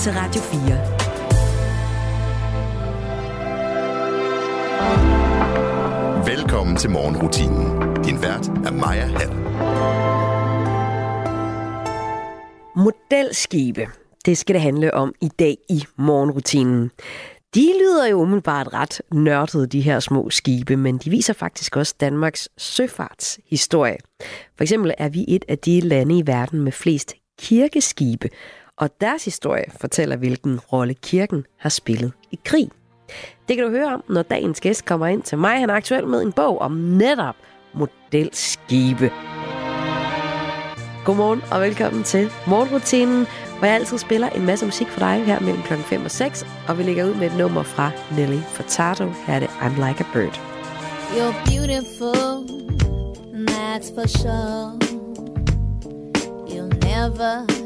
til Radio 4. Velkommen til morgenrutinen. Din vært er Maja Hall. Modelskibe. Det skal det handle om i dag i morgenrutinen. De lyder jo umiddelbart ret nørdede, de her små skibe, men de viser faktisk også Danmarks søfartshistorie. For eksempel er vi et af de lande i verden med flest kirkeskibe, og deres historie fortæller, hvilken rolle kirken har spillet i krig. Det kan du høre om, når dagens gæst kommer ind til mig. Han er aktuel med en bog om netop modelskibe. Godmorgen og velkommen til morgenrutinen, hvor jeg altid spiller en masse musik for dig her mellem klokken 5 og 6, og vi lægger ud med et nummer fra Nelly Furtado. Her er det I'm Like a Bird. You're beautiful, that's for sure. You'll never,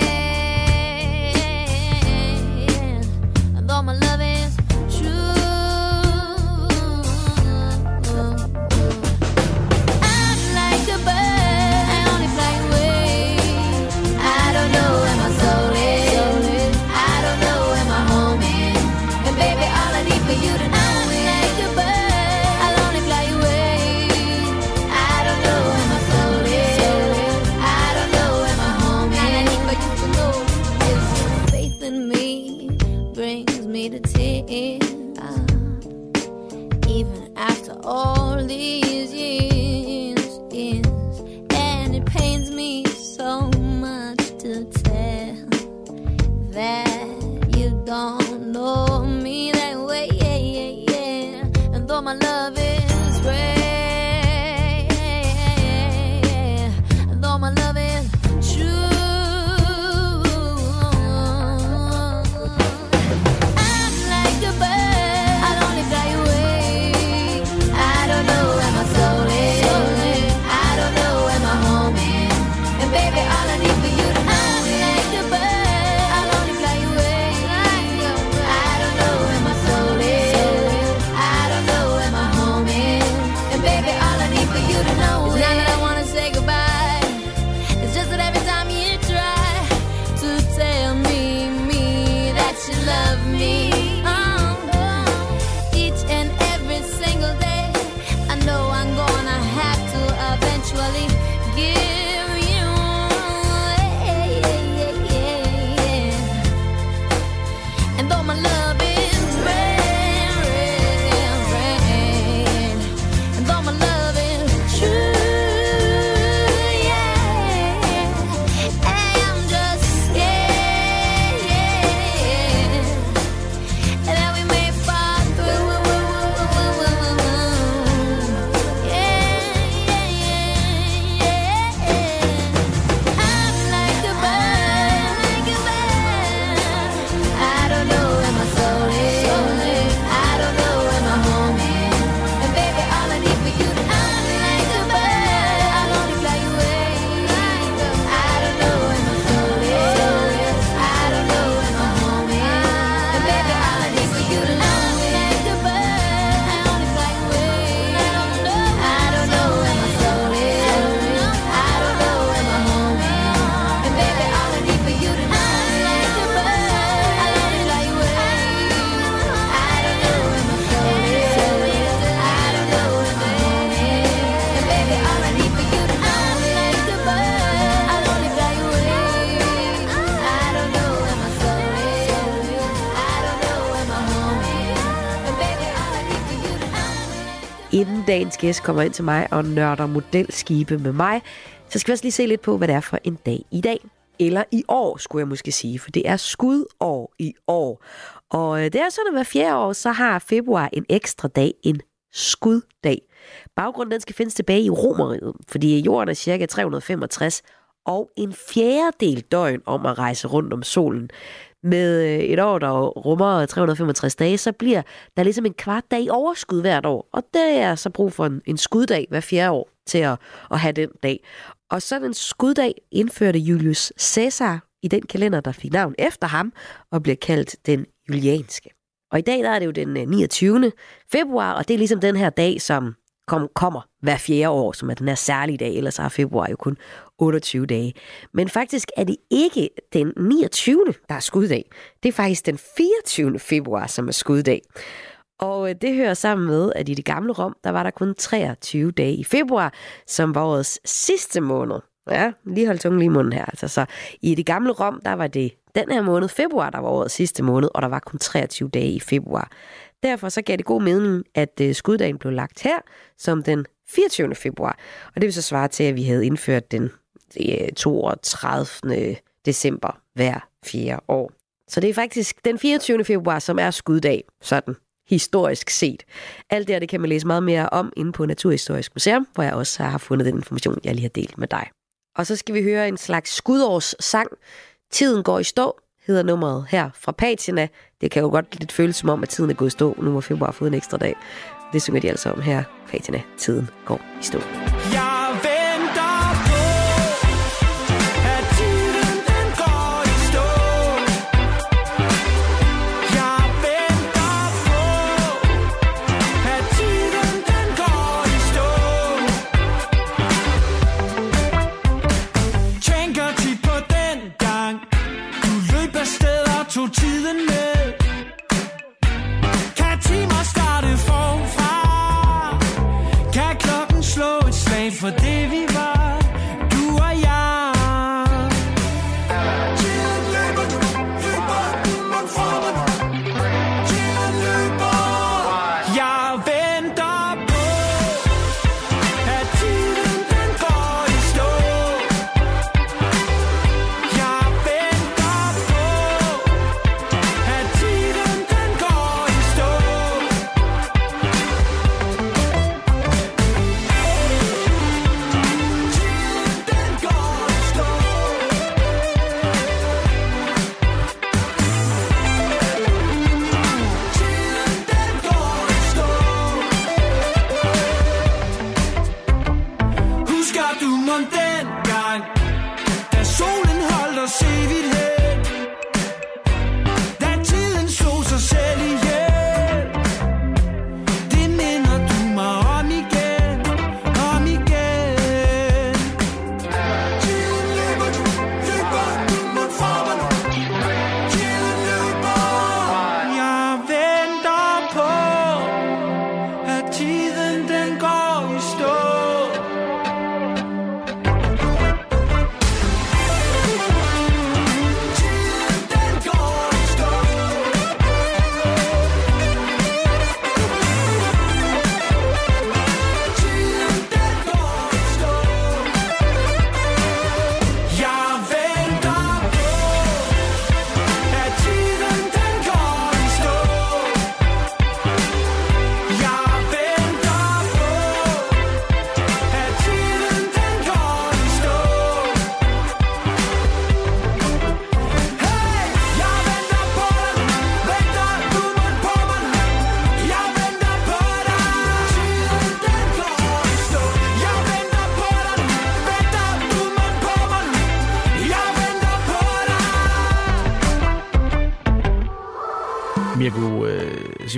gæst kommer ind til mig og nørder modelskibe med mig, så skal vi også lige se lidt på, hvad det er for en dag i dag. Eller i år, skulle jeg måske sige, for det er skudår i år. Og øh, det er sådan, at hver fjerde år, så har februar en ekstra dag, en skuddag. Baggrunden den skal findes tilbage i Romeriet, fordi jorden er cirka 365, og en fjerdedel døgn om at rejse rundt om solen. Med øh, et år, der rummer 365 dage, så bliver der ligesom en kvart dag i overskud hvert år. Og det er så brug for en, en skuddag hver fjerde år til at, at have den dag. Og sådan en skuddag indførte Julius Caesar i den kalender, der fik navn efter ham og bliver kaldt den julianske. Og i dag der er det jo den øh, 29. februar, og det er ligesom den her dag, som kom, kommer hver fjerde år, som er den her særlige dag, ellers har februar jo kun 28 dage. Men faktisk er det ikke den 29. der er skuddag. Det er faktisk den 24. februar, som er skuddag. Og øh, det hører sammen med, at i det gamle Rom, der var der kun 23 dage i februar, som var årets sidste måned. Ja, lige hold tungen lige i munden her. Altså, så i det gamle Rom, der var det den her måned, februar, der var årets sidste måned, og der var kun 23 dage i februar. Derfor så gav det god mening, at øh, skuddagen blev lagt her som den 24. februar. Og det vil så svare til, at vi havde indført den 32. Øh, december hver fjerde år. Så det er faktisk den 24. februar, som er skuddag, sådan historisk set. Alt det her, det kan man læse meget mere om inde på Naturhistorisk Museum, hvor jeg også har fundet den information, jeg lige har delt med dig. Og så skal vi høre en slags skudårssang. Tiden går i stå, hedder nummeret her fra Patina. Det kan jo godt lidt føles som om, at tiden er gået i stå. Nu må februar fået en ekstra dag. Det synger de altså om her. Patina, tiden går i stå. Jeg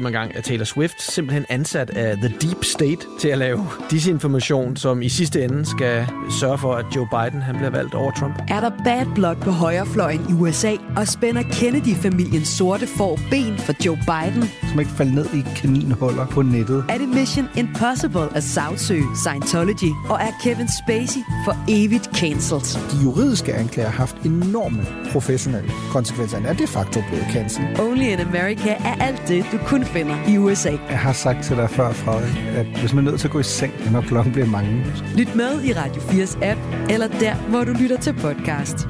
man gang, at Taylor Swift simpelthen ansat af The Deep State til at lave disinformation, som i sidste ende skal sørge for, at Joe Biden han bliver valgt over Trump. Er der bad blood på højrefløjen i USA, og spænder Kennedy-familiens sorte får ben for Joe Biden? som ikke falde ned i kaninhuller på nettet. Er det Mission Impossible at sagsøge Scientology? Og er Kevin Spacey for evigt cancelled? De juridiske anklager har haft enorme professionelle konsekvenser. Er de facto blevet cancelled. Only in America er alt det, du kun finder i USA. Jeg har sagt til dig før, Frederik, at hvis man er nødt til at gå i seng, når klokken bliver mange, Lyt med i Radio 4's app, eller der, hvor du lytter til podcast.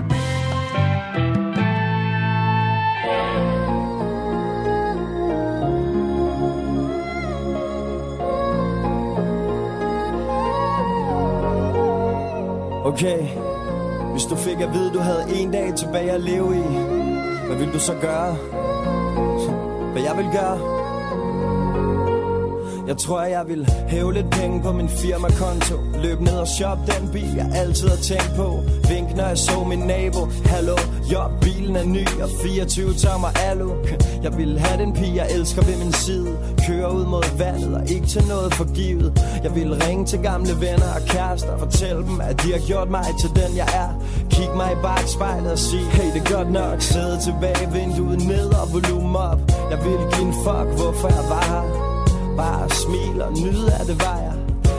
Okay, hvis du fik at vide, du havde en dag tilbage at leve i, hvad vil du så gøre? Hvad jeg vil gøre? Jeg tror, jeg vil hæve lidt penge på min firmakonto. Løb ned og shop den bil, jeg altid har tænkt på. Vink, når jeg så min nabo. Hallo, jo, bilen er ny og 24 tommer alu. Jeg vil have den pige, jeg elsker ved min side. Køre ud mod vandet og ikke til noget forgivet. Jeg vil ringe til gamle venner og kærester. Fortælle dem, at de har gjort mig til den, jeg er. Kig mig i bagspejlet og sige, hey, det er godt nok. Sidde tilbage, vinduet ned og volumen op. Jeg vil give en fuck, hvorfor jeg var her smil og nyde af det vejer.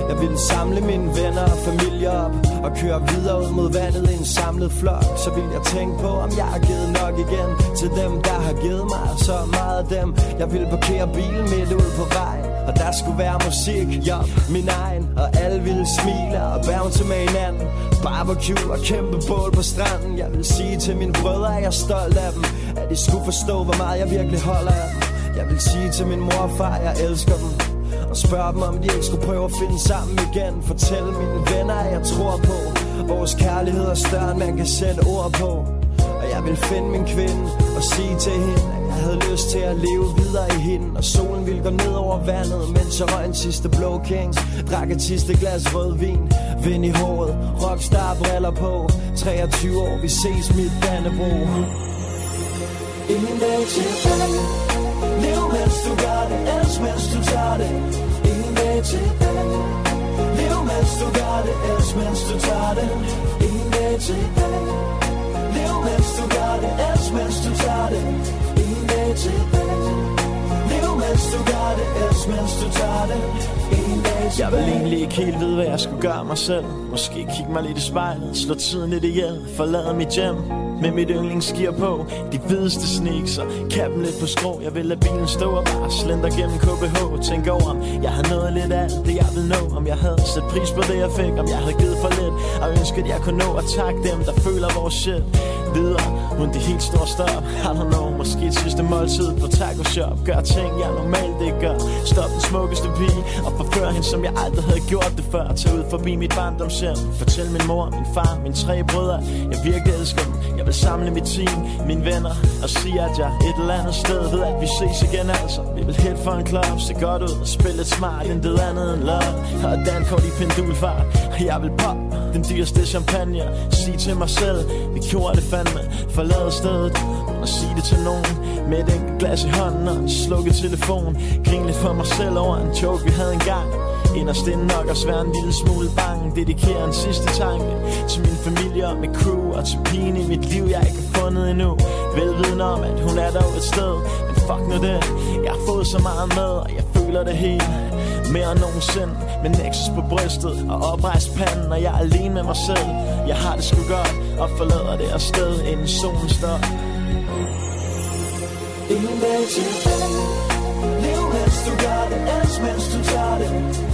Jeg ville samle mine venner og familie op Og køre videre ud mod vandet i en samlet flok. Så vil jeg tænke på, om jeg har givet nok igen Til dem, der har givet mig så meget af dem. Jeg ville parkere bilen midt ud på vejen Og der skulle være musik, ja, min egen. Og alle ville smile og bounce med hinanden. Barbecue og kæmpe bål på stranden. Jeg vil sige til mine brødre, at jeg er stolt af dem. At de skulle forstå, hvor meget jeg virkelig holder af dem. Jeg vil sige til min mor og far, jeg elsker dem. Og spørge dem, om de ikke skulle prøve at finde sammen igen. Fortæl mine venner, at jeg tror på. Vores kærlighed er større, end man kan sætte ord på. Og jeg vil finde min kvinde og sige til hende At jeg havde lyst til at leve videre i hende. Og solen ville gå ned over vandet Mens jeg røg en sidste blå kings Drak et sidste glas rødvin Vind i håret, rockstar briller på. 23 år, vi ses mit Dannebro Ingen dag tilbage Lev mens du gør det, elsk mens du tager det. Ingen dag tilbage Lev mens du gør det, elsk mens du tager det. Ingen dag tilbage Lev mens du gør det, elsk mens du tager det. Ingen dag tilbage Lev mens du gør det, elsk mens du tager det. Ingen dag tilbage Jeg vil egentlig ikke helt vide, hvad jeg skulle gøre mig selv. Måske kigge mig lidt i spejlet, slå tiden lidt ihjel Forlade mit hjem med mit yndlingsgear på De hvideste sneaks og kappen lidt på skrå Jeg vil lade bilen stå og bare slender gennem KBH Tænk over om jeg havde nået lidt af alt det jeg vil nå. Om jeg havde sat pris på det jeg fik. Om jeg havde givet for lidt Og ønsket jeg kunne nå at takke dem der føler vores shit. Videre uden de helt store stop. I don't know, måske et sidste måltid på taco shop. Gør ting jeg normalt ikke gør. Stop den smukkeste pige og forfør hende som jeg aldrig havde gjort det før. Tag ud forbi mit barndomshjem. Fortæl min mor, min far, mine tre brødre. Jeg virkelig elsker dem. Jeg vil samle mit team, mine venner Og sige at jeg et eller andet sted ved at vi ses igen altså. Vi vil helt for en klub, se godt ud Spille lidt smart, intet andet end love. Og Dan i pendulfart Og jeg vil pop den dyreste champagne. Sige til mig selv, vi gjorde det fandme Forlade stedet og sige det til nogen. Med et enkelt glas i hånden og en slukket telefon. Grin lidt for mig selv over en joke vi havde engang. Inderst inden nok også være en lille smule bange. Dedikerer en sidste tanke Til min familie og mit crew Og til pigen i mit liv jeg ikke har fundet endnu. Velvidende om at hun er der et sted Men fuck nu det. Jeg har fået så meget med og jeg føler det hele mere end nogensinde. Med Nexus på brystet og oprejst panden Og jeg er alene med mig selv. Jeg har det sgu godt Og forlader det afsted inden solen står. Ingen dag tilbage Lev mens du gør det Elsk mens du tager det.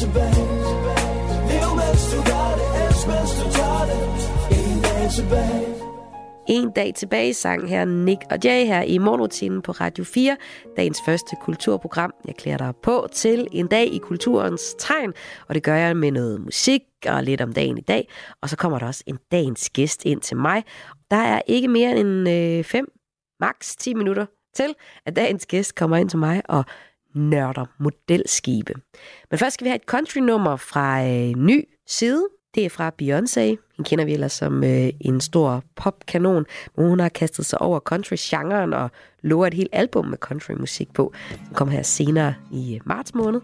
tilbage Lev mens du gør det Elsk mens du tager det En dag tilbage En dag tilbage sang her Nick og Jay her i morgenrutinen på Radio 4. Dagens første kulturprogram. Jeg klæder dig på til en dag i kulturens tegn, og det gør jeg med noget musik og lidt om dagen i dag. Og så kommer der også en dagens gæst ind til mig. Der er ikke mere end 5, øh, maks 10 minutter til, at dagens gæst kommer ind til mig og nørder modelskibe. Men først skal vi have et country-nummer fra øh, ny side. Det er fra Beyoncé. Hende kender vi ellers som øh, en stor popkanon, men hun har kastet sig over country-genren og lover et helt album med country-musik på. Den kommer her senere i øh, marts måned.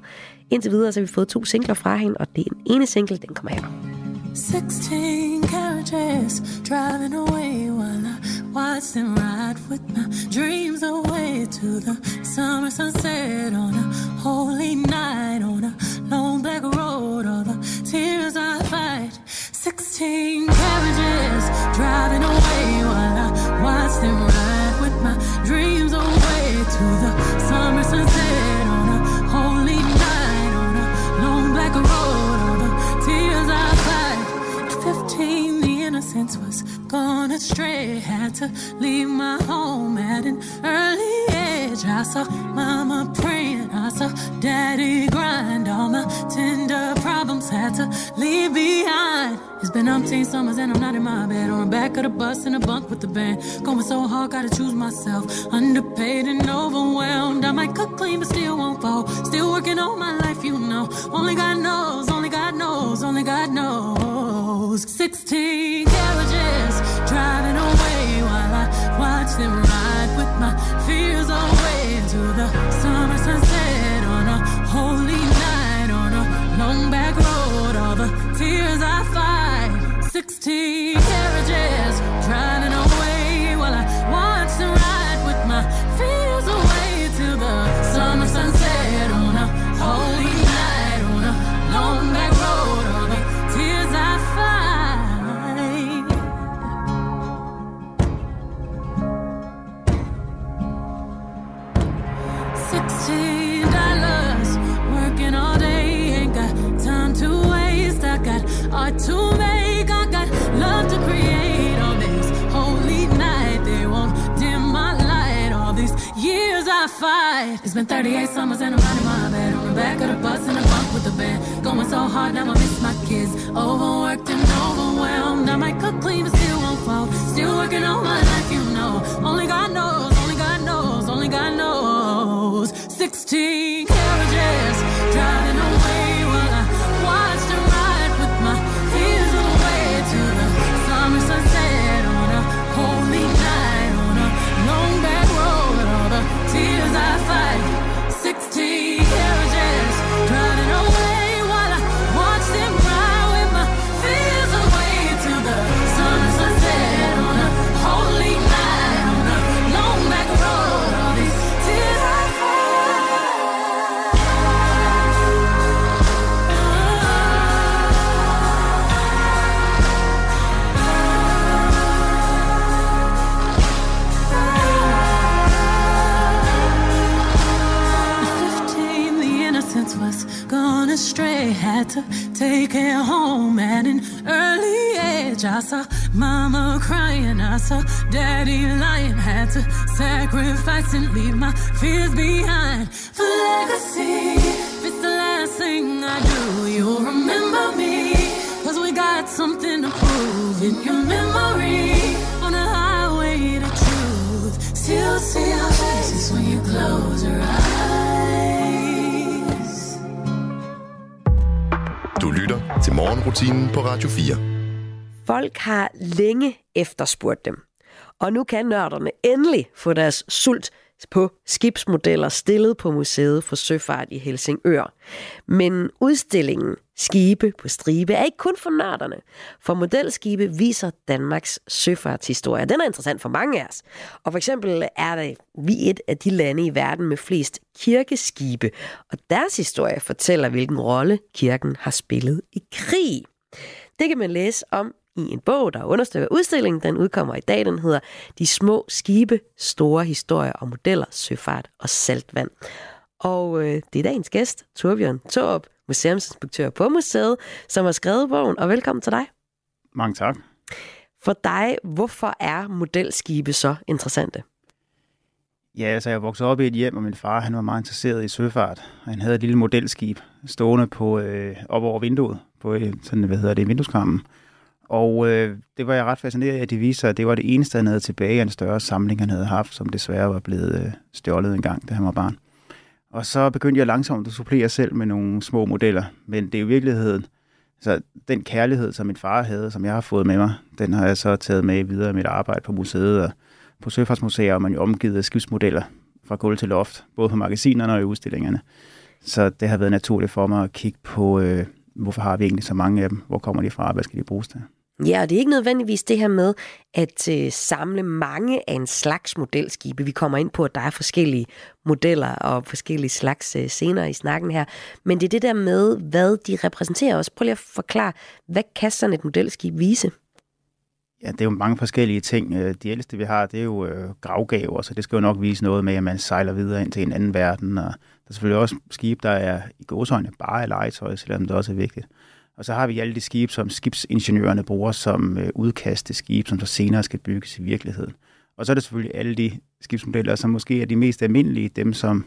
Indtil videre så har vi fået to singler fra hende, og det er den ene single, den kommer her. 16 driving away while I watch them ride with my dreams away to the summer sunset on a holy night on a long black road. All the tears I fight. 16 carriages driving away while I watch them ride with my dreams away to the summer sunset innocence was gone astray. Had to leave my home at an early age. I saw mama praying, I saw daddy grind. All my tender problems had to leave behind. It's been umpteen summers and I'm not in my bed. On the back of the bus in a bunk with the band. Going so hard, gotta choose myself. Underpaid and overwhelmed. I might cook clean, but still won't fall. Still working all my life, you know. Only God knows, only God knows, only God knows. 16 carriages driving away while I watch them ride with my fears away to the 16 It's been 38 summers and I'm in my bed. On the back of the bus in a bunk with the band. Going so hard, now I miss my kids. Overworked and overwhelmed. I might cook clean, but still won't fall. Still working all my life, you know. Only God knows, only God knows, only God knows. 16 carriages driving age. I saw mama crying, I saw daddy lying. Had to sacrifice and leave my fears behind for legacy. If it's the last thing I do, you'll remember me. Cause we got something to prove in your memory. On a highway to truth, still see our faces when you close your eyes. Du lytter til morgenrutinen på Radio 4. Folk har længe efterspurgt dem. Og nu kan nørderne endelig få deres sult på skibsmodeller stillet på Museet for Søfart i Helsingør. Men udstillingen Skibe på stribe er ikke kun for nørderne, for modelskibe viser Danmarks søfartshistorie. Den er interessant for mange af os. Og for eksempel er det vi et af de lande i verden med flest kirkeskibe, og deres historie fortæller, hvilken rolle kirken har spillet i krig. Det kan man læse om i en bog, der understøtter udstillingen. Den udkommer i dag. Den hedder De små skibe, store historier og modeller, søfart og saltvand. Og øh, det er dagens gæst, Torbjørn Torup, museumsinspektør på museet, som har skrevet bogen. Og velkommen til dig. Mange tak. For dig, hvorfor er modelskibe så interessante? Ja, altså jeg voksede op i et hjem, og min far han var meget interesseret i søfart. Og han havde et lille modelskib stående på øh, op over vinduet, på øh, sådan, hvad hedder det, vindueskarmen. Og øh, det var jeg ret fascineret af, at de viser, at det var det eneste, han havde tilbage af en større samling, han havde haft, som desværre var blevet øh, stjålet en gang, da han var barn. Og så begyndte jeg langsomt at supplere selv med nogle små modeller. Men det er i virkeligheden, så den kærlighed, som min far havde, som jeg har fået med mig, den har jeg så taget med videre i mit arbejde på museet. Og på Søfartsmuseet og man jo omgivet af skibsmodeller fra gulv til loft, både på magasinerne og i udstillingerne. Så det har været naturligt for mig at kigge på, øh, hvorfor har vi egentlig så mange af dem? Hvor kommer de fra? Hvad skal de bruges til? Ja, og det er ikke nødvendigvis det her med at øh, samle mange af en slags modelskibe. Vi kommer ind på, at der er forskellige modeller og forskellige slags øh, scener i snakken her. Men det er det der med, hvad de repræsenterer også. Prøv lige at forklare, hvad kan sådan et modelskib vise? Ja, det er jo mange forskellige ting. Øh, de ældste, vi har, det er jo øh, gravgaver, så det skal jo nok vise noget med, at man sejler videre ind til en anden verden. Og der er selvfølgelig også skib, der er i gåsøjne bare af legetøj, selvom det også er vigtigt. Og så har vi alle de skibe, som skibsingeniørerne bruger som øh, udkast til skibe, som så senere skal bygges i virkeligheden. Og så er der selvfølgelig alle de skibsmodeller, som måske er de mest almindelige, dem som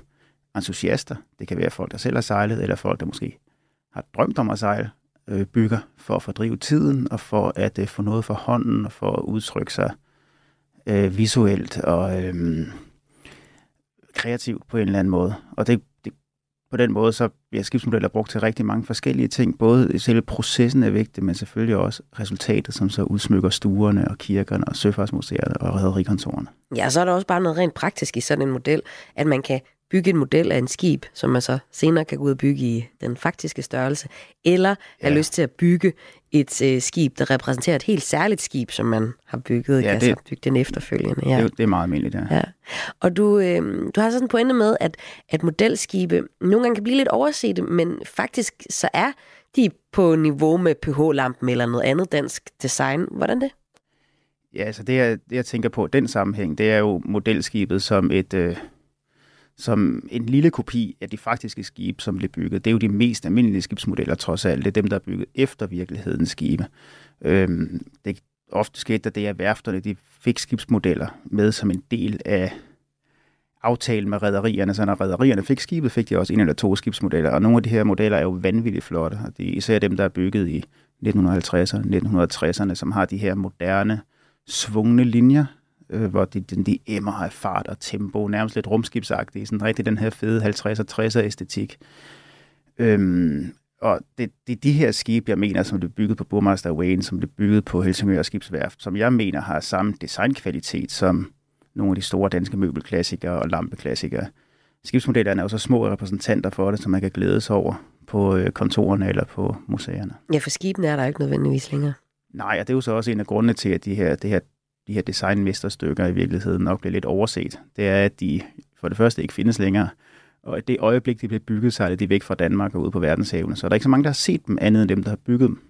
entusiaster, det kan være folk, der selv har sejlet, eller folk, der måske har drømt om at sejle, øh, bygger for at fordrive tiden, og for at øh, få noget for hånden, og for at udtrykke sig øh, visuelt og øh, kreativt på en eller anden måde. Og det, på den måde, så bliver skibsmodeller brugt til rigtig mange forskellige ting. Både selve processen er vigtig, men selvfølgelig også resultatet, som så udsmykker stuerne og kirkerne og søfartsmuseerne og rædderikontorerne. Ja, så er der også bare noget rent praktisk i sådan en model, at man kan bygge en model af en skib, som man så senere kan gå ud og bygge i den faktiske størrelse, eller have Ja. lyst til at bygge et øh, skib, der repræsenterer et helt særligt skib, som man har bygget, Ja, kan det- så bygge den efterfølgende. Ja. Det, er det er meget almindeligt, ja. Ja. Og du, øh, du har sådan en pointe med, at, at modelskibe nogle gange kan blive lidt overset, men faktisk så er de på niveau med PH-lampen eller noget andet dansk design. Hvordan det? Ja, altså det jeg, det, jeg tænker på den sammenhæng, det er jo modelskibet som et øh, som en lille kopi af de faktiske skibe, som blev bygget. Det er jo de mest almindelige skibsmodeller trods alt. Det er dem, der er bygget efter virkelighedens skibe. Øhm, det ofte skete, der det at værfterne, de fik skibsmodeller med som en del af aftalen med rædderierne. Så når rædderierne fik skibet, fik de også en eller to skibsmodeller. Og nogle af de her modeller er jo vanvittigt flotte. Og det er især dem, der er bygget i 1950'erne, 1960'erne, som har de her moderne, svungne linjer, øh, hvor de, de, de emmer af fart og tempo, nærmest lidt rumskibsagtige, sådan rigtig den her fede 50'er, 60'er æstetik. Øhm, og det, det er de her skibe, jeg mener, som blev bygget på Burmaster Wayne, som blev bygget på Helsingør Skibsværft, som jeg mener har samme designkvalitet som nogle af de store danske møbelklassikere og lampeklassikere. Skibsmodellerne er jo så små repræsentanter for det, som man kan glæde sig over på øh, kontorerne eller på museerne. Ja, for skibene er der ikke nødvendigvis længere. Nej, og det er jo så også en af grundene til, at de her, det her, de her designmesterstykker i virkeligheden nok bliver lidt overset. Det er, at de for det første ikke findes længere, og at det øjeblik, de bliver bygget, så er det de væk fra Danmark og ud på verdenshavene. Så er der ikke så mange, der har set dem andet end dem, der har bygget dem.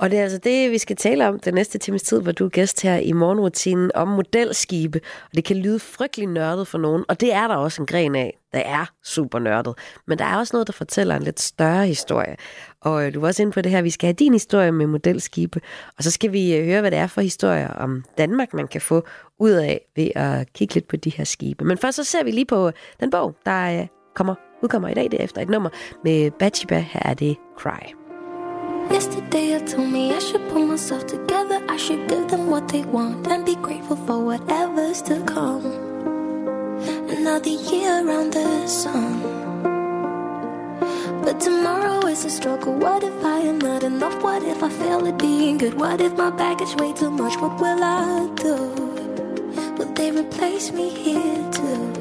Og det er altså det, vi skal tale om den næste times tid, hvor du er gæst her i morgenrutinen om modelskibe. Og det kan lyde frygtelig nørdet for nogen, og det er der også en gren af, der er super nørdet. Men der er også noget, der fortæller en lidt større historie. Og øh, du var også inde på det her, vi skal have din historie med modelskibe. Og så skal vi øh, høre, hvad det er for historier om Danmark, man kan få ud af ved at kigge lidt på de her skibe. Men først så ser vi lige på øh, den bog, der øh, kommer, udkommer i dag, det efter et nummer med Bachiba. Her er det Cry. Yesterday you told me I should pull myself together. I should give them what they want and be grateful for whatever's to come. Another year around the sun. But tomorrow is a struggle. What if I am not enough? What if I fail at being good? What if my baggage way too much? What will I do? Will they replace me here too?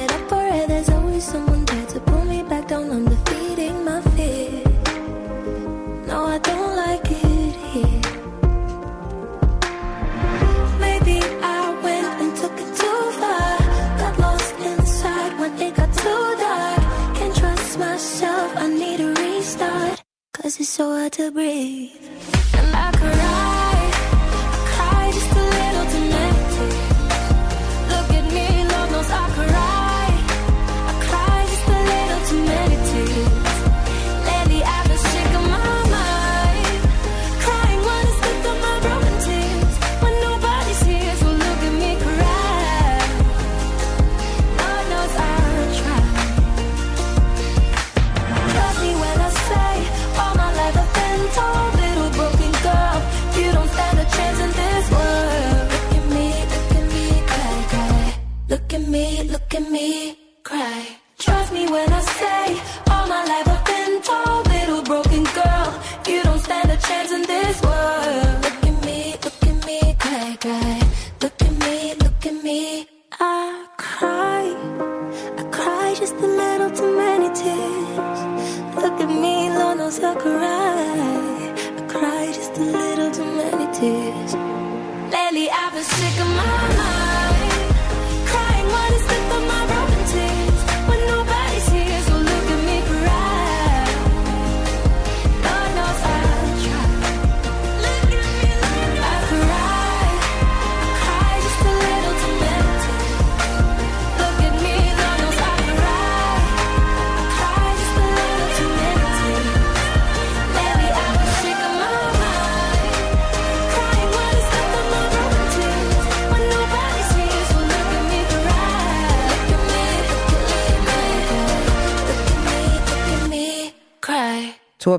Up for air, there's always someone there to pull me back down. I'm defeating my fear. No, I don't like it here. Maybe I went and took it too far. Got lost inside when it got too dark. Can't trust myself, I need a restart. Cause it's so hard to breathe. And I cry,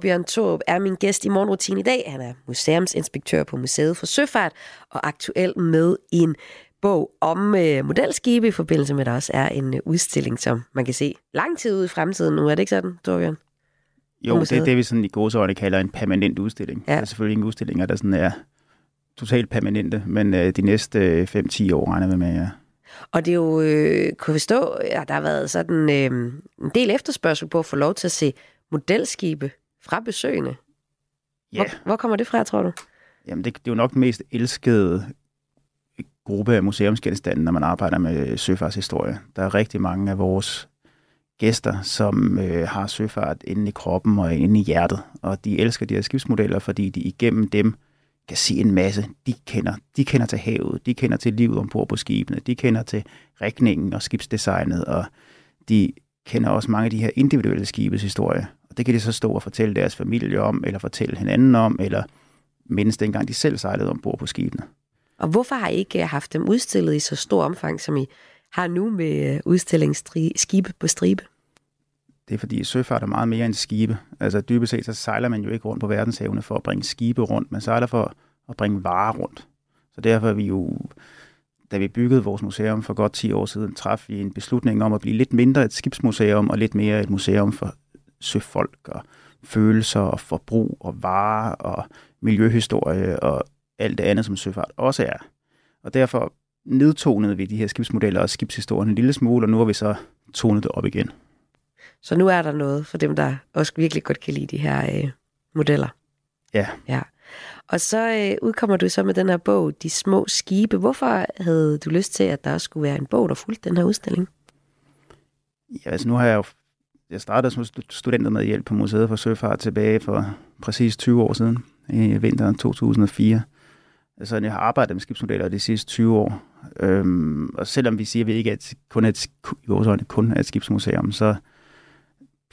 cry. Torbjørn Thorup er min gæst i morgenrutinen i dag. Han er museumsinspektør på Museet for Søfart og aktuel med en bog om øh, modelskibe i forbindelse med, at der også er en øh, udstilling, som man kan se lang tid ud i fremtiden nu. Er det ikke sådan, Torbjørn? Jo, det er det, vi sådan i gåsøjne kalder en permanent udstilling. Ja. Der er selvfølgelig ingen udstillinger, der sådan er totalt permanente, men øh, de næste øh, 5-10 år regner vi med, ja. Og det er jo, øh, kunne vi stå, at der har været sådan øh, en del efterspørgsel på at få lov til at se modelskibe fra besøgende. Ja. Hvor, hvor kommer det fra, tror du? Jamen, det, det er jo nok den mest elskede gruppe af museumsgenstande, når man arbejder med søfartshistorie. Der er rigtig mange af vores gæster, som øh, har søfart inde i kroppen og inde i hjertet, og de elsker de her skibsmodeller, fordi de igennem dem kan se en masse. De kender, de kender til havet, de kender til livet ombord på skibene, de kender til rækningen og skibsdesignet, og de kender også mange af de her individuelle skibes historie. Og det kan de så stå og fortælle deres familie om, eller fortælle hinanden om, eller mindes dengang de selv sejlede ombord på skibene. Og hvorfor har I ikke øh, haft dem udstillet i så stor omfang, som I har nu med øh, udstillingsskibe på stribe? Det er fordi søfart er meget mere end skibe. Altså dybest set, så sejler man jo ikke rundt på verdenshavene for at bringe skibe rundt. Man sejler for at bringe varer rundt. Så derfor er vi jo, da vi byggede vores museum for godt 10 år siden, traf vi en beslutning om at blive lidt mindre et skibsmuseum og lidt mere et museum for søfolk og følelser og forbrug og varer og miljøhistorie og alt det andet, som søfart også er. Og derfor nedtonede vi de her skibsmodeller og skibshistorien en lille smule, og nu har vi så tonet det op igen. Så nu er der noget for dem, der også virkelig godt kan lide de her øh, modeller. Ja. ja. Og så øh, udkommer du så med den her bog, De små skibe. Hvorfor havde du lyst til, at der også skulle være en bog, der fulgte den her udstilling? Ja, altså nu har jeg jo... Jeg startede som stu- student med hjælp på Museet for Søfart tilbage for præcis 20 år siden, i vinteren 2004. Altså, jeg har arbejdet med skibsmodeller de sidste 20 år. Øhm, og selvom vi siger, at vi ikke er et, kun er et, i vores øjne kun er et skibsmuseum, så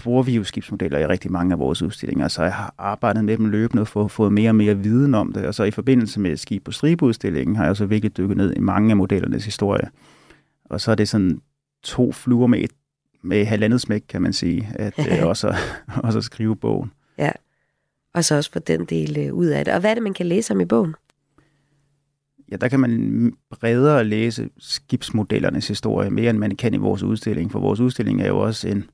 bruger vi jo skibsmodeller i rigtig mange af vores udstillinger, så jeg har arbejdet med dem løbende og få, fået mere og mere viden om det. Og så i forbindelse med Skib på stribeudstillingen har jeg så virkelig dykket ned i mange af modellernes historie. Og så er det sådan to fluer med, et, med halvandet smæk, kan man sige, at øh, også, også at skrive bogen. Ja. Og så også få den del øh, ud af det. Og hvad er det, man kan læse om i bogen? Ja, der kan man bredere læse skibsmodellernes historie, mere end man kan i vores udstilling, for vores udstilling er jo også en,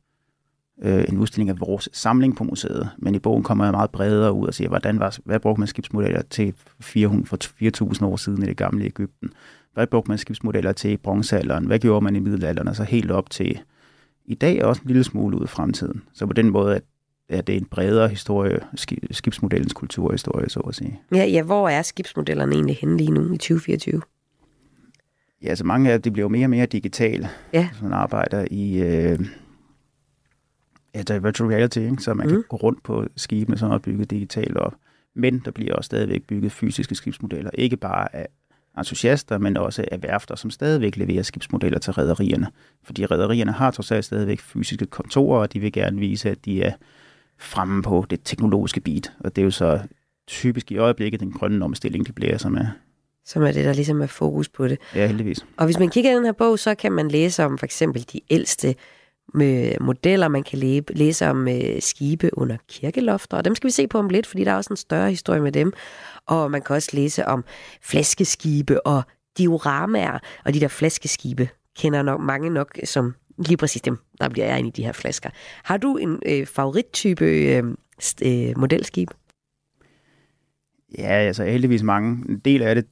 øh, en udstilling af vores samling på museet, men i bogen kommer jeg meget bredere ud og siger, hvordan var, hvad brugte man skibsmodeller til 400, for 4.000 år siden i det gamle Ægypten? Hvad brugte man skibsmodeller til i bronzealderen? Hvad gjorde man i middelalderen? Og så helt op til i dag også en lille smule ud i fremtiden. Så på den måde er, det en bredere historie, ski- skibsmodellens kulturhistorie, så at sige. Ja, ja, hvor er skibsmodellerne egentlig henne lige nu i 2024? Ja, altså mange af dem de bliver jo mere og mere digitale, ja. så man arbejder i øh, er virtual reality, ikke? så man mm. kan gå rundt på skibene, som er bygget digitalt op. Men der bliver også stadigvæk bygget fysiske skibsmodeller, ikke bare af entusiaster, men også af værfter, som stadigvæk leverer skibsmodeller til rædderierne. Fordi rædderierne har trods alt stadigvæk fysiske kontorer, og de vil gerne vise, at de er fremme på det teknologiske bit. Og det er jo så typisk i øjeblikket den grønne omstilling, de bliver som er. Som er det, der ligesom er fokus på det. Ja, heldigvis. Og hvis man kigger i den her bog, så kan man læse om for eksempel de ældste med modeller, man kan læse om øh, skibe under kirkelofter, og dem skal vi se på om lidt, fordi der er også en større historie med dem. Og man kan også læse om flaskeskibe og dioramaer, og de der flaskeskibe kender nok mange nok som lige præcis dem, der bliver jeg ind i de her flasker. Har du en øh, favorittype øh, st- øh, modelskib? Ja, altså heldigvis mange. En del af det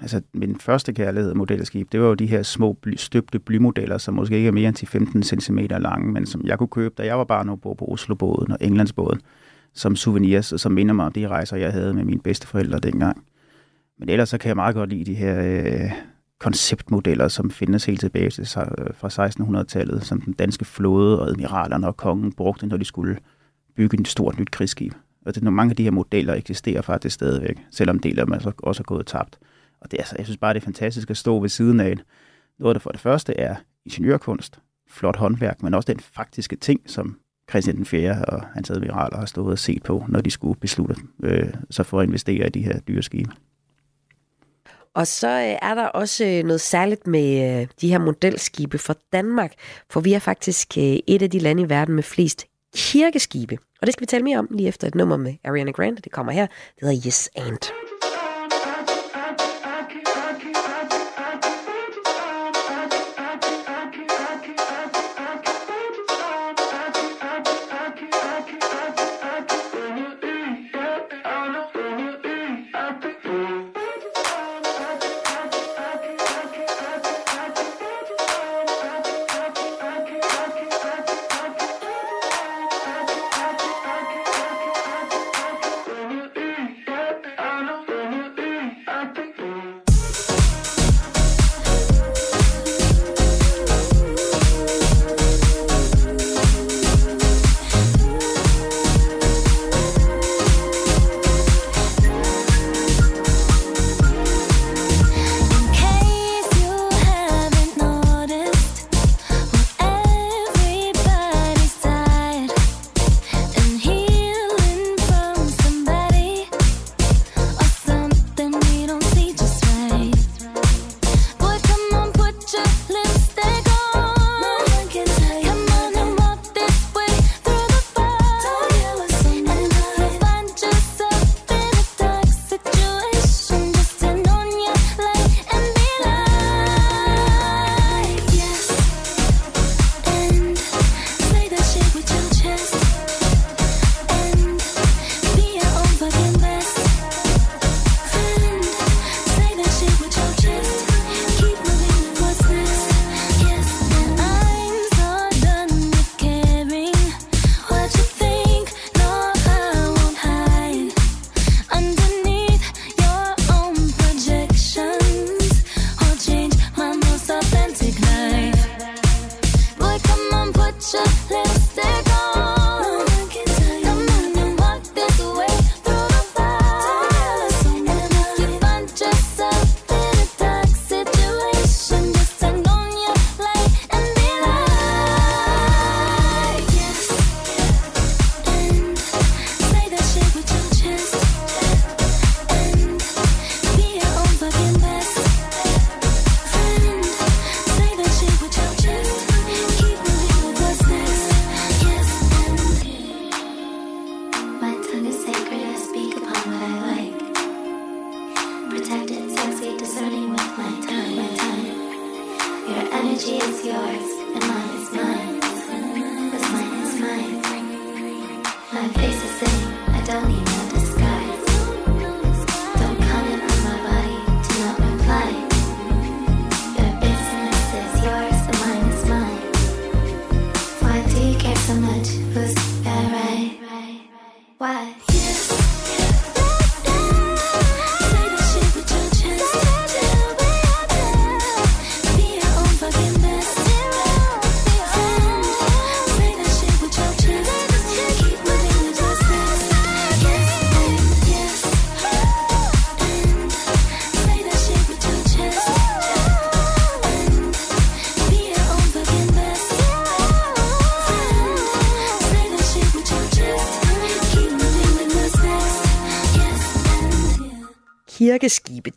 altså min første kærlighed modelskib, det var jo de her små bly, støbte blymodeller, som måske ikke er mere end til 15 cm lange, men som jeg kunne købe, da jeg var barn og på Oslobåden og Englandsbåden, som souvenirs, og som minder mig om de rejser, jeg havde med mine bedsteforældre dengang. Men ellers så kan jeg meget godt lide de her øh, konceptmodeller, som findes helt tilbage til, øh, fra 1600-tallet, som den danske flåde og admiralerne og kongen brugte, når de skulle bygge et stort nyt krigsskib. Og det, mange af de her modeller eksisterer faktisk stadigvæk, selvom en del af dem så også er gået tabt. Og det, er, altså, jeg synes bare, det er fantastisk at stå ved siden af noget, der for det første er ingeniørkunst, flot håndværk, men også den faktiske ting, som Christian den 4. og hans admiraler har stået og set på, når de skulle beslutte øh, sig for at investere i de her dyre skibe. Og så øh, er der også øh, noget særligt med øh, de her modelskibe for Danmark, for vi er faktisk et af de lande i verden med flest kirkeskibe. Og det skal vi tale mere om lige efter et nummer med Ariana Grande. Det kommer her. Det hedder Yes And. like it, like it.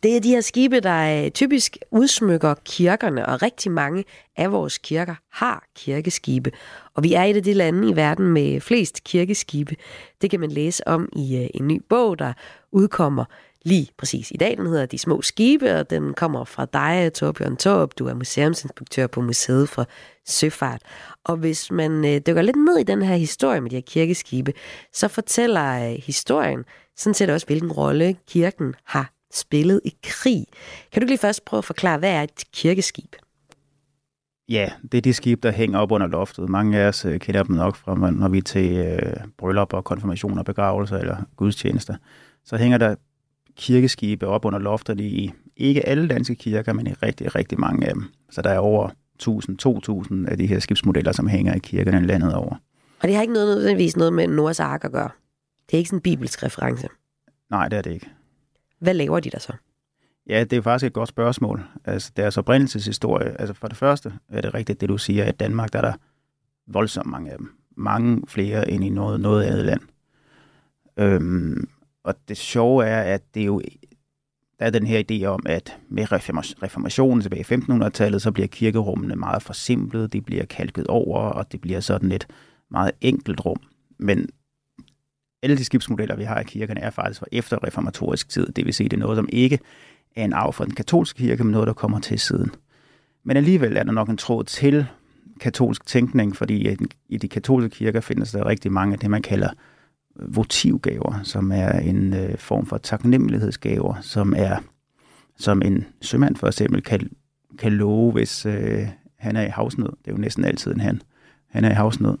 Det er de her skibe, der øh, typisk udsmykker kirkerne, og rigtig mange af vores kirker har kirkeskibe. Og vi er et af de lande i verden med flest kirkeskibe. Det kan man læse om i øh, en ny bog, der udkommer lige præcis i dag. Den hedder De Små Skibe, og den kommer fra dig, Torbjørn Torp. Du er museumsinspektør på Museet for Søfart. Og hvis man øh, dykker lidt ned i den her historie med de her kirkeskibe, så fortæller øh, historien sådan set også, hvilken rolle kirken har spillet i krig. Kan du lige først prøve at forklare, hvad er et kirkeskib? Ja, det er de skib, der hænger op under loftet. Mange af os øh, kender dem nok fra, når vi er til øh, bryllupper, konfirmationer, begravelser eller gudstjenester. Så hænger der kirkeskibe op under loftet i ikke alle danske kirker, men i rigtig, rigtig mange af dem. Så der er over 1000-2000 af de her skibsmodeller, som hænger i kirkerne landet over. Og det har ikke noget nødvendigvis noget med Noahs ark at gøre. Det er ikke sådan en bibelsk reference. Nej, det er det ikke. Hvad laver de der så? Ja, det er faktisk et godt spørgsmål. Altså, deres oprindelseshistorie, altså for det første er det rigtigt, det du siger, at i Danmark der er der voldsomt mange af dem. Mange flere end i noget, noget andet land. Øhm, og det sjove er, at det er jo der er den her idé om, at med reformationen tilbage i 1500-tallet, så bliver kirkerummene meget forsimplet, de bliver kalket over, og det bliver sådan et meget enkelt rum. Men alle de skibsmodeller, vi har i kirkerne, er faktisk fra efter reformatorisk tid. Det vil sige, det er noget, som ikke er en arv fra den katolske kirke, men noget, der kommer til siden. Men alligevel er der nok en tråd til katolsk tænkning, fordi i de katolske kirker findes der rigtig mange af det, man kalder øh, votivgaver, som er en øh, form for taknemmelighedsgaver, som er som en sømand for eksempel kan, kan love, hvis øh, han er i havsnød. Det er jo næsten altid en han. Han er i havsnød.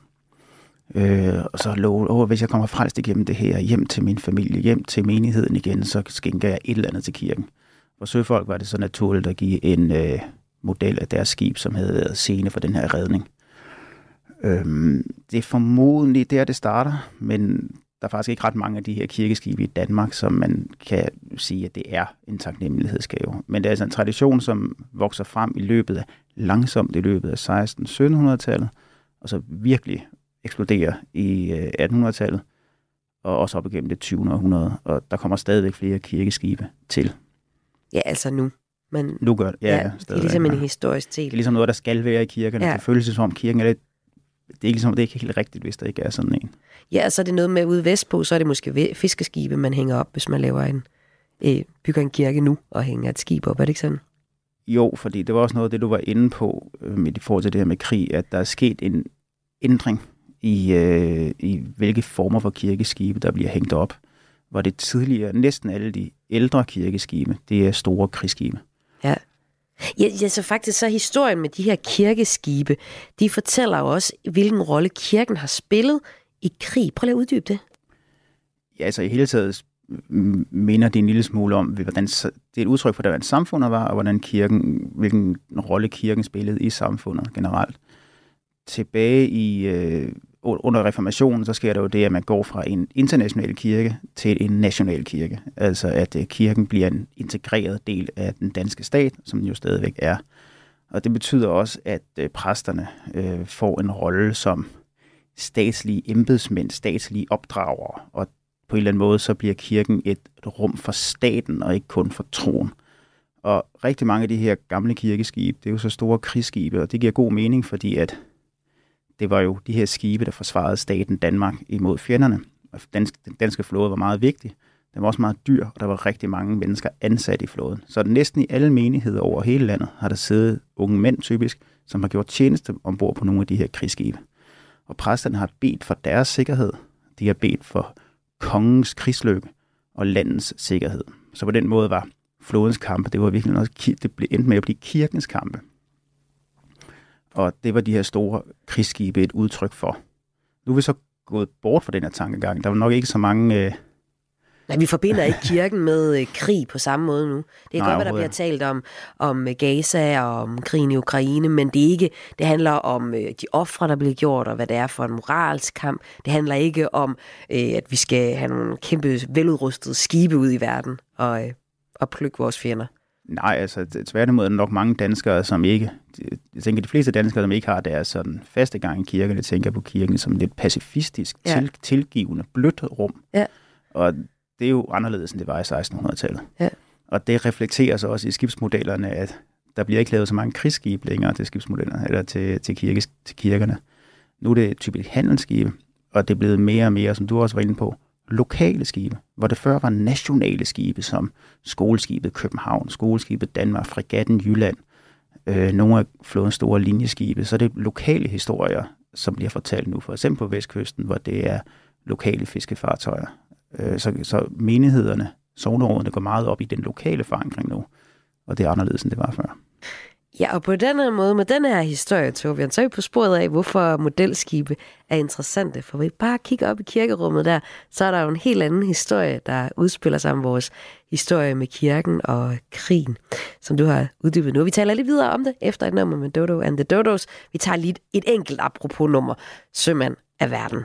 Øh, og så love, åh, hvis jeg kommer frelst igennem det her, hjem til min familie, hjem til menigheden igen, så skænker jeg et eller andet til kirken. For søfolk var det så naturligt at give en øh, model af deres skib, som havde været scene for den her redning. Øhm, det er formodentlig der, det starter, men der er faktisk ikke ret mange af de her kirkeskibe i Danmark, som man kan sige, at det er en taknemmelighedsgave. Men det er altså en tradition, som vokser frem i løbet af langsomt i løbet af 16-1700-tallet, og så virkelig eksploderer i øh, 1800-tallet, og også op igennem det 20. århundrede, og der kommer stadigvæk flere kirkeskibe til. Ja, altså nu. Men, Nu gør det, ja, ja, det er ligesom en historisk Det er ligesom noget, der skal være i kirkerne. Ja. Det føles som om kirken er lidt... Det er ikke, ligesom, det er ikke helt rigtigt, hvis der ikke er sådan en. Ja, og så er det noget med ude vestpå, så er det måske fiskeskibe, man hænger op, hvis man laver en, øh, bygger en kirke nu og hænger et skib op. Er det ikke sådan? Jo, fordi det var også noget af det, du var inde på øh, med i forhold til det her med krig, at der er sket en ændring i, øh, i hvilke former for kirkeskibe, der bliver hængt op. Hvor det tidligere, næsten alle de ældre kirkeskibe, det er store krigsskibe. Ja. Ja, ja, så faktisk så historien med de her kirkeskibe, de fortæller jo også, hvilken rolle kirken har spillet i krig. Prøv lige at uddybe det. Ja, altså i hele taget minder det en lille smule om, hvordan, det er et udtryk for, hvordan samfundet var, og hvordan kirken, hvilken rolle kirken spillede i samfundet generelt. Tilbage i, øh, under reformationen, så sker der jo det, at man går fra en international kirke til en national kirke. Altså at øh, kirken bliver en integreret del af den danske stat, som den jo stadigvæk er. Og det betyder også, at øh, præsterne øh, får en rolle som statslige embedsmænd, statslige opdragere, og på en eller anden måde, så bliver kirken et rum for staten, og ikke kun for troen. Og rigtig mange af de her gamle kirkeskibe, det er jo så store krigsskibe, og det giver god mening, fordi at det var jo de her skibe, der forsvarede staten Danmark imod fjenderne. Og dansk, den danske flåde var meget vigtig. Den var også meget dyr, og der var rigtig mange mennesker ansat i flåden. Så næsten i alle menigheder over hele landet har der siddet unge mænd typisk, som har gjort tjeneste ombord på nogle af de her krigsskibe. Og præsterne har bedt for deres sikkerhed. De har bedt for kongens krigslykke og landets sikkerhed. Så på den måde var flådens kampe, det var virkelig noget, det blev endt med at blive kirkens kampe. Og det var de her store krigsskibe et udtryk for. Nu er vi så gået bort fra den her tankegang. Der var nok ikke så mange... Øh, Nej, vi forbinder ikke kirken med øh, krig på samme måde nu. Det er Nej, godt, at der bliver talt om, om øh, Gaza og om krigen i Ukraine, men det, er ikke, det handler om øh, de ofre, der bliver gjort, og hvad det er for en moralsk kamp. Det handler ikke om, øh, at vi skal have nogle kæmpe veludrustede skibe ud i verden og, øh, og plukke vores fjender. nej, altså tværtimod er der nok mange danskere, som ikke... Jeg tænker, de fleste danskere, som ikke har deres sådan, faste gang i kirken, jeg tænker på kirken som lidt pacifistisk, ja. til, tilgivende, blødt rum. Ja. Og det er jo anderledes, end det var i 1600-tallet. Ja. Og det reflekterer sig også i skibsmodellerne, at der bliver ikke lavet så mange krigsskibe længere til skibsmodellerne, eller til, til, kirke, til kirkerne. Nu er det typisk handelsskibe, og det er blevet mere og mere, som du også var inde på, lokale skibe, hvor det før var nationale skibe, som skoleskibet København, skoleskibet Danmark, fregatten Jylland, øh, nogle af flådens store linjeskibe, så er det lokale historier, som bliver fortalt nu, for eksempel på Vestkysten, hvor det er lokale fiskefartøjer. Øh, så, så menighederne sovnerådene går meget op i den lokale forankring nu, og det er anderledes, end det var før. Ja, og på den her måde, med den her historie, Torbjørn, så er vi på sporet af, hvorfor modelskibe er interessante. For vi bare kigger op i kirkerummet der, så er der jo en helt anden historie, der udspiller sig om vores historie med kirken og krigen, som du har uddybet nu. Vi taler lidt videre om det efter et nummer med Dodo and the Dodos. Vi tager lige et, enkelt apropos nummer, Sømand af verden.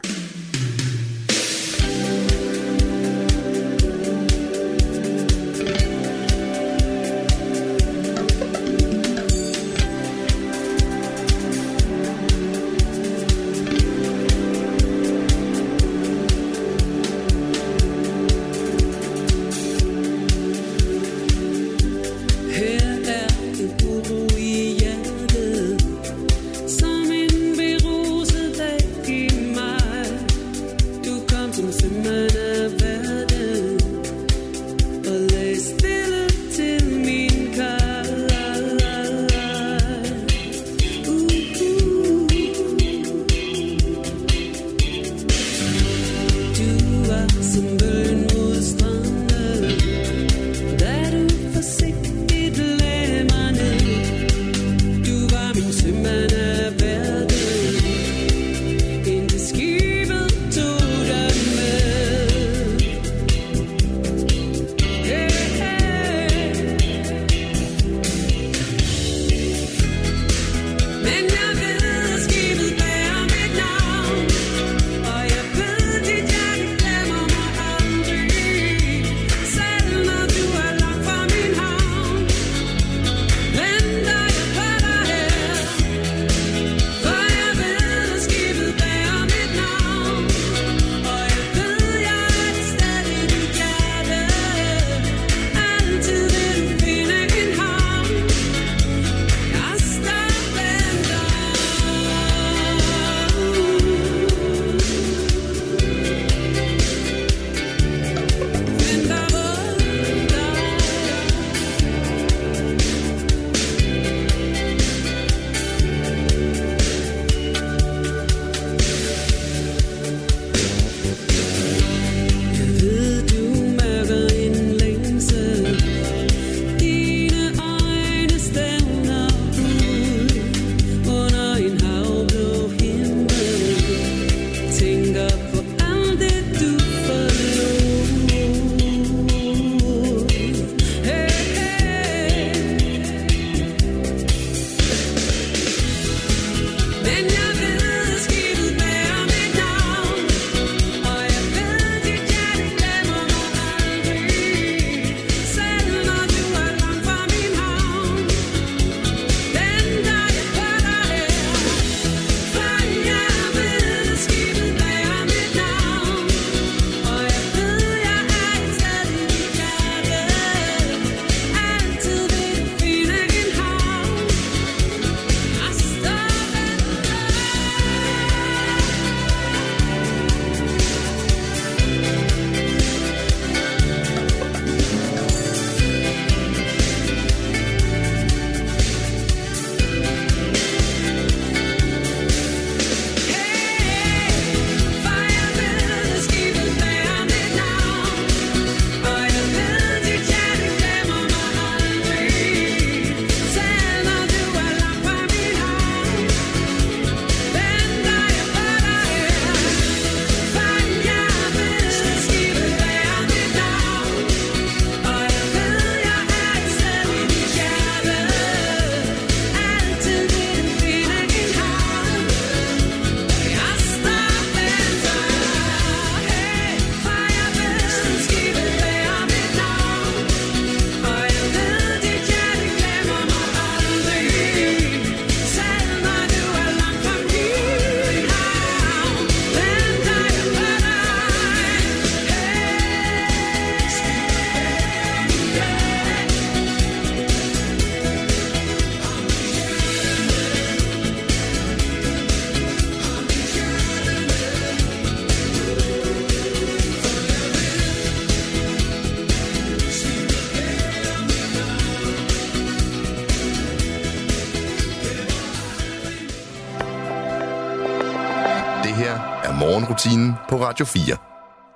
Radio 4.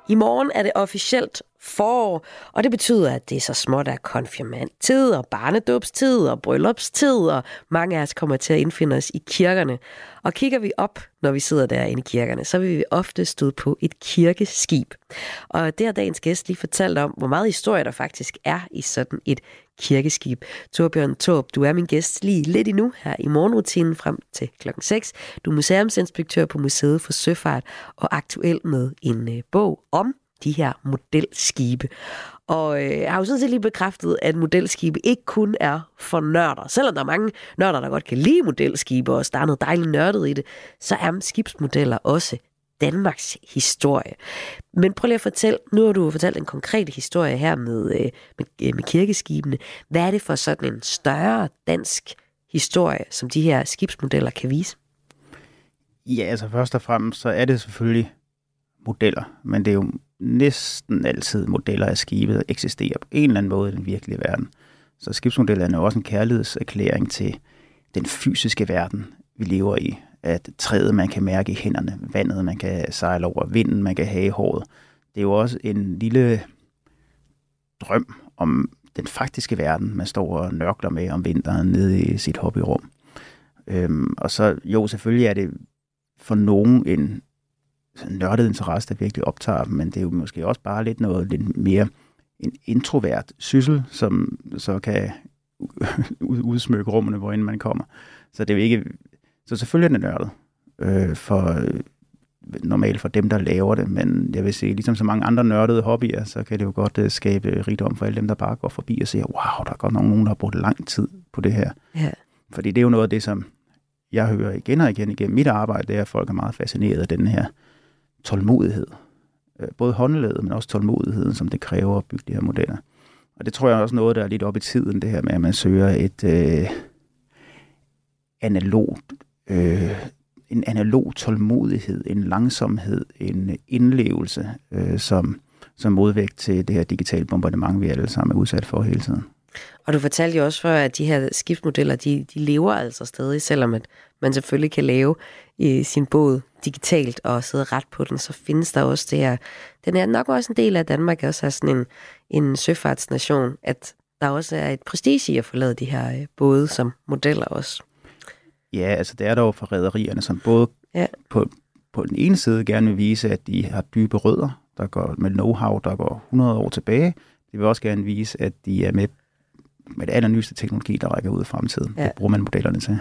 I morgen er det officielt forår, og det betyder, at det er så småt af konfirmandtid og barnedåbstid og bryllupstid, og mange af os kommer til at indfinde os i kirkerne. Og kigger vi op, når vi sidder derinde i kirkerne, så vil vi ofte støde på et kirkeskib. Og det har dagens gæst lige fortalt om, hvor meget historie der faktisk er i sådan et kirkeskib. Torbjørn Torp, du er min gæst lige lidt endnu her i morgenrutinen frem til klokken 6. Du er museumsinspektør på Museet for Søfart og aktuel med en øh, bog om de her modelskibe. Og øh, jeg har jo sådan set lige bekræftet, at modelskibe ikke kun er for nørder. Selvom der er mange nørder, der godt kan lide modelskibe, og der er noget dejligt nørdet i det, så er skibsmodeller også Danmarks historie. Men prøv lige at fortælle, nu har du fortalt en konkret historie her med, øh, med, øh, med kirkeskibene. Hvad er det for sådan en større dansk historie, som de her skibsmodeller kan vise? Ja, altså først og fremmest, så er det selvfølgelig modeller, men det er jo næsten altid modeller af skibe, eksisterer på en eller anden måde i den virkelige verden. Så skibsmodellerne er jo også en kærlighedserklæring til den fysiske verden, vi lever i. At træet, man kan mærke i hænderne, vandet, man kan sejle over, vinden, man kan have i håret. Det er jo også en lille drøm om den faktiske verden, man står og nørkler med om vinteren nede i sit hobbyrum. Øhm, og så jo, selvfølgelig er det for nogen en nørdet interesse, der virkelig optager dem, men det er jo måske også bare lidt noget lidt mere en introvert syssel, som så kan ud- udsmykke rummene, hvorinde man kommer. Så det er jo ikke... Så selvfølgelig er det nørdet øh, for normalt for dem, der laver det, men jeg vil sige, ligesom så mange andre nørdede hobbyer, så kan det jo godt uh, skabe rigdom for alle dem, der bare går forbi og siger, wow, der er godt nok nogen, der har brugt lang tid på det her. Ja. Fordi det er jo noget af det, som jeg hører igen og igen igennem mit arbejde, det er, at folk er meget fascineret af den her tålmodighed. Øh, både håndledet, men også tålmodigheden, som det kræver at bygge de her modeller. Og det tror jeg er også noget, der er lidt op i tiden, det her med, at man søger et øh, analogt, øh, en analog tålmodighed, en langsomhed, en indlevelse, øh, som, som modvægt til det her digitale bombardement, vi alle sammen er udsat for hele tiden. Og du fortalte jo også før, at de her skiftmodeller, de, de lever altså stadig, selvom at man selvfølgelig kan lave i sin båd digitalt og sidde ret på den, så findes der også det her. Den er nok også en del af Danmark, også er sådan en, en søfartsnation, at der også er et prestige i at få lavet de her øh, både som modeller også. Ja, altså det er der jo for rædderierne, som både Ja. på, på den ene side gerne vil vise, at de har dybe rødder, der går med know-how, der går 100 år tilbage. De vil også gerne vise, at de er med med det allernyeste teknologi, der rækker ud i fremtiden. Ja. Det bruger man modellerne til.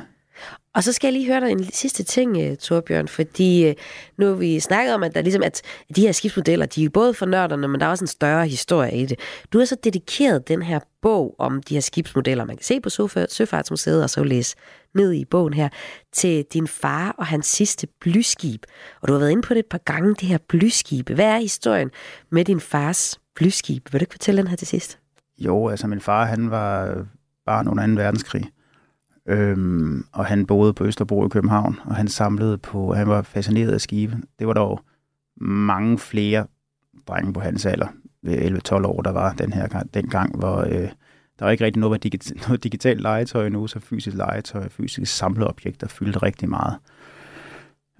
Og så skal jeg lige høre dig en sidste ting, øh, Torbjørn, fordi øh, nu har vi snakket om, at, der ligesom, at de her skibsmodeller, de er jo både for nørderne, men der er også en større historie i det. Du har så dedikeret den her bog om de her skibsmodeller, man kan se på Søfart- Søfartsmuseet, og så læse ned i bogen her, til din far og hans sidste blyskib. Og du har været inde på det et par gange, det her blyskib. Hvad er historien med din fars blyskib? Vil du ikke fortælle den her til sidst? Jo, altså min far, han var barn under 2. verdenskrig. Øhm, og han boede på Østerbro i København, og han samlede på, han var fascineret af skibe. Det var dog mange flere drenge på hans alder, øh, ved 11-12 år, der var den her gang, den hvor øh, der var ikke rigtig noget, digit- noget digitalt legetøj nu, så fysisk legetøj, fysiske samleobjekter fyldte rigtig meget.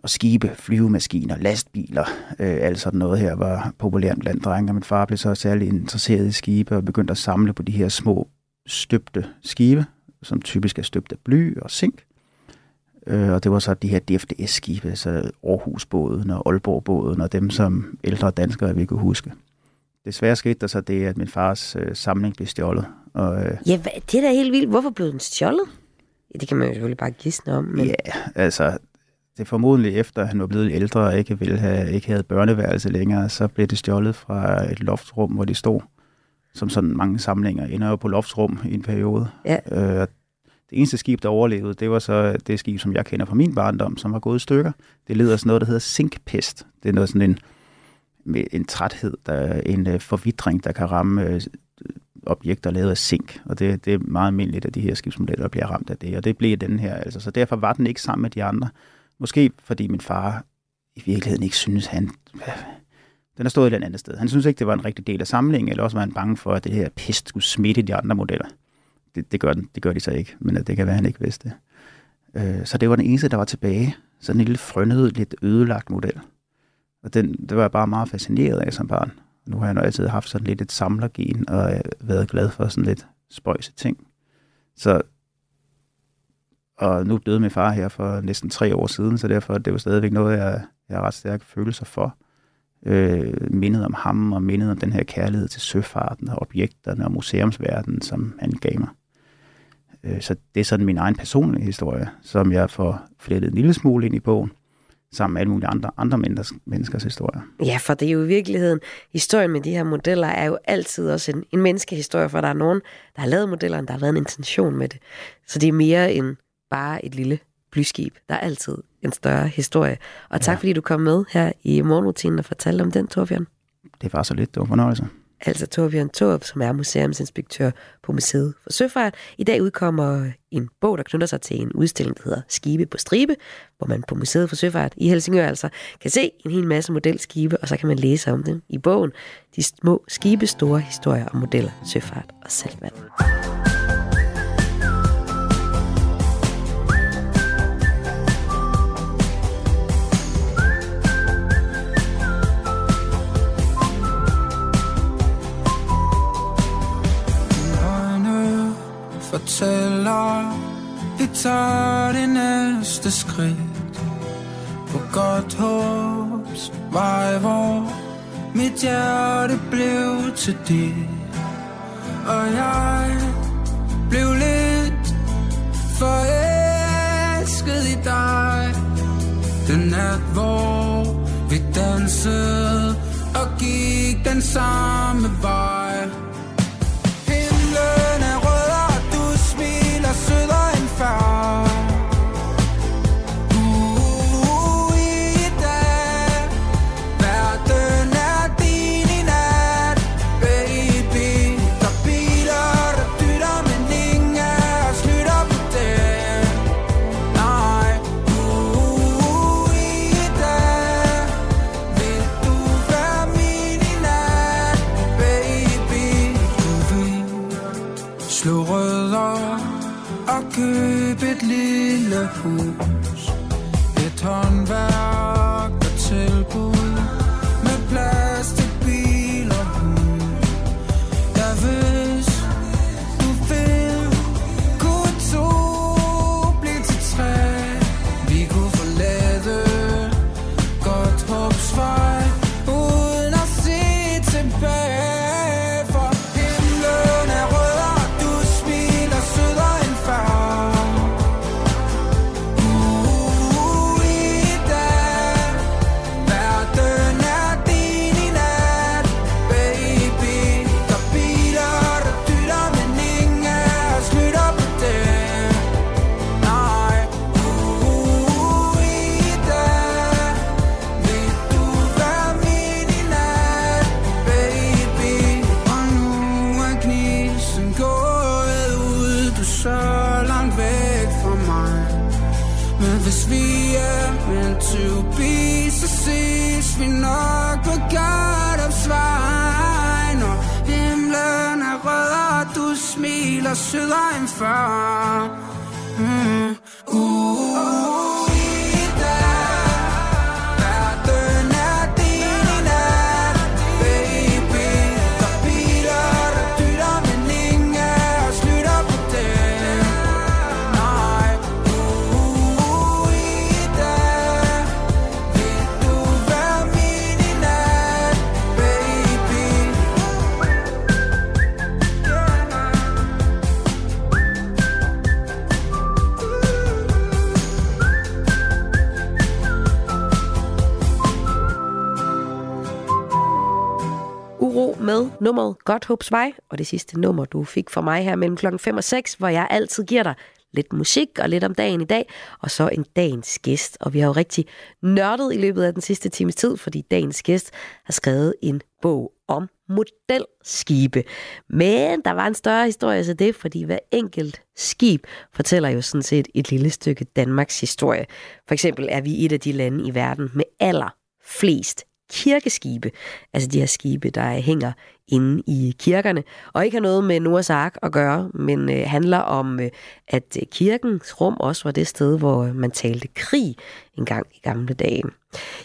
Og skibe, flyvemaskiner, lastbiler, øh, alt sådan noget her var populært blandt drenge. Og min far blev så særlig interesseret i skibe og begyndte at samle på de her små støbte skibe, som typisk er støbt af bly og zink. Øh, og det var så de her DFDS-skibe, så Aarhusbåden og Aalborgbåden og dem, som ældre danskere vi kunne huske. Desværre skete der så det, at min fars øh, samling blev stjålet. Og, øh, Ja, det er da helt vildt. Hvorfor blev den stjålet? Ja, det kan man jo selvfølgelig bare gisne om. Men... Ja, altså, det er formodentlig efter, at han var blevet ældre og ikke, ville have, ikke havde børneværelse længere, så blev det stjålet fra et loftsrum, hvor de stod, som sådan mange samlinger ender jo på loftsrum i en periode. Ja. Øh, det eneste skib, der overlevede, det var så det skib, som jeg kender fra min barndom, som var gået i stykker. Det leder sådan noget, der hedder zinkpest. Det er noget sådan en, en træthed, der, en øh, forvitring, der kan ramme øh, objekter lavet af zink. Og det, det er meget almindeligt, at de her skibsmodeller bliver ramt af det. Og det blev den her. Altså. Så derfor var den ikke sammen med de andre. Måske fordi min far i virkeligheden ikke synes, han... Den har stået et eller andet sted. Han synes ikke, det var en rigtig del af samlingen, eller også var han bange for, at det her pest skulle smitte de andre modeller. Det, det, gør, den, det gør de så ikke, men det kan være, at han ikke vidste det. Øh, så det var den eneste, der var tilbage. Sådan en lille frønnet, lidt ødelagt model. Og den, det var jeg bare meget fascineret af som barn. Nu har jeg nok altid haft sådan lidt et samlergen, og øh, været glad for sådan lidt spøjse ting. Så, og nu døde min far her for næsten tre år siden, så derfor det var stadigvæk noget, jeg, jeg har ret stærke følelser for. Øh, mindet om ham, og mindet om den her kærlighed til søfarten, og objekterne og museumsverdenen, som han gav mig. Øh, så det er sådan min egen personlige historie, som jeg får flettet en lille smule ind i bogen, sammen med alle mulige andre, andre menneskers, menneskers historier. Ja, for det er jo i virkeligheden, historien med de her modeller er jo altid også en, en menneskehistorie, for der er nogen, der har lavet modellerne, der har været en intention med det. Så det er mere end bare et lille blyskib. Der er altid en større historie. Og tak, ja. fordi du kom med her i morgenrutinen og fortalte om den, Torbjørn. Det var så lidt, det var fornøjelse. Altså Torbjørn Torp, som er museumsinspektør på Museet for Søfart. I dag udkommer en bog, der knytter sig til en udstilling, der hedder Skibe på stribe, hvor man på Museet for Søfart i Helsingør altså kan se en hel masse modelskibe, og så kan man læse om dem i bogen. De små skibe, store historier om modeller, søfart og saltvand. Fortæller Vi tager det næste skridt. På godt håbs vej Hvor mit hjerte blev til dit. Og jeg blev lidt forelsket i dig. Den nat hvor vi dansede Og gik den samme vej. far nummeret Godt Håbs Vej, og det sidste nummer, du fik fra mig her mellem klokken 5 og 6, hvor jeg altid giver dig lidt musik og lidt om dagen i dag, og så en dagens gæst. Og vi har jo rigtig nørdet i løbet af den sidste times tid, fordi dagens gæst har skrevet en bog om modelskibe. Men der var en større historie til det, fordi hver enkelt skib fortæller jo sådan set et lille stykke Danmarks historie. For eksempel er vi et af de lande i verden med aller flest kirkeskibe, altså de her skibe, der hænger inde i kirkerne. Og ikke har noget med Noahs ark at gøre, men øh, handler om, øh, at øh, kirkens rum også var det sted, hvor øh, man talte krig en gang i gamle dage.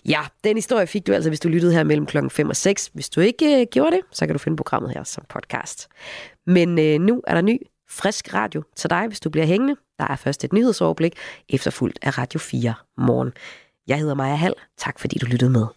Ja, den historie fik du altså, hvis du lyttede her mellem klokken 5 og 6. Hvis du ikke øh, gjorde det, så kan du finde programmet her som podcast. Men øh, nu er der ny, frisk radio til dig, hvis du bliver hængende. Der er først et nyhedsoverblik, efterfulgt af Radio 4 morgen. Jeg hedder Maja Hall. Tak fordi du lyttede med.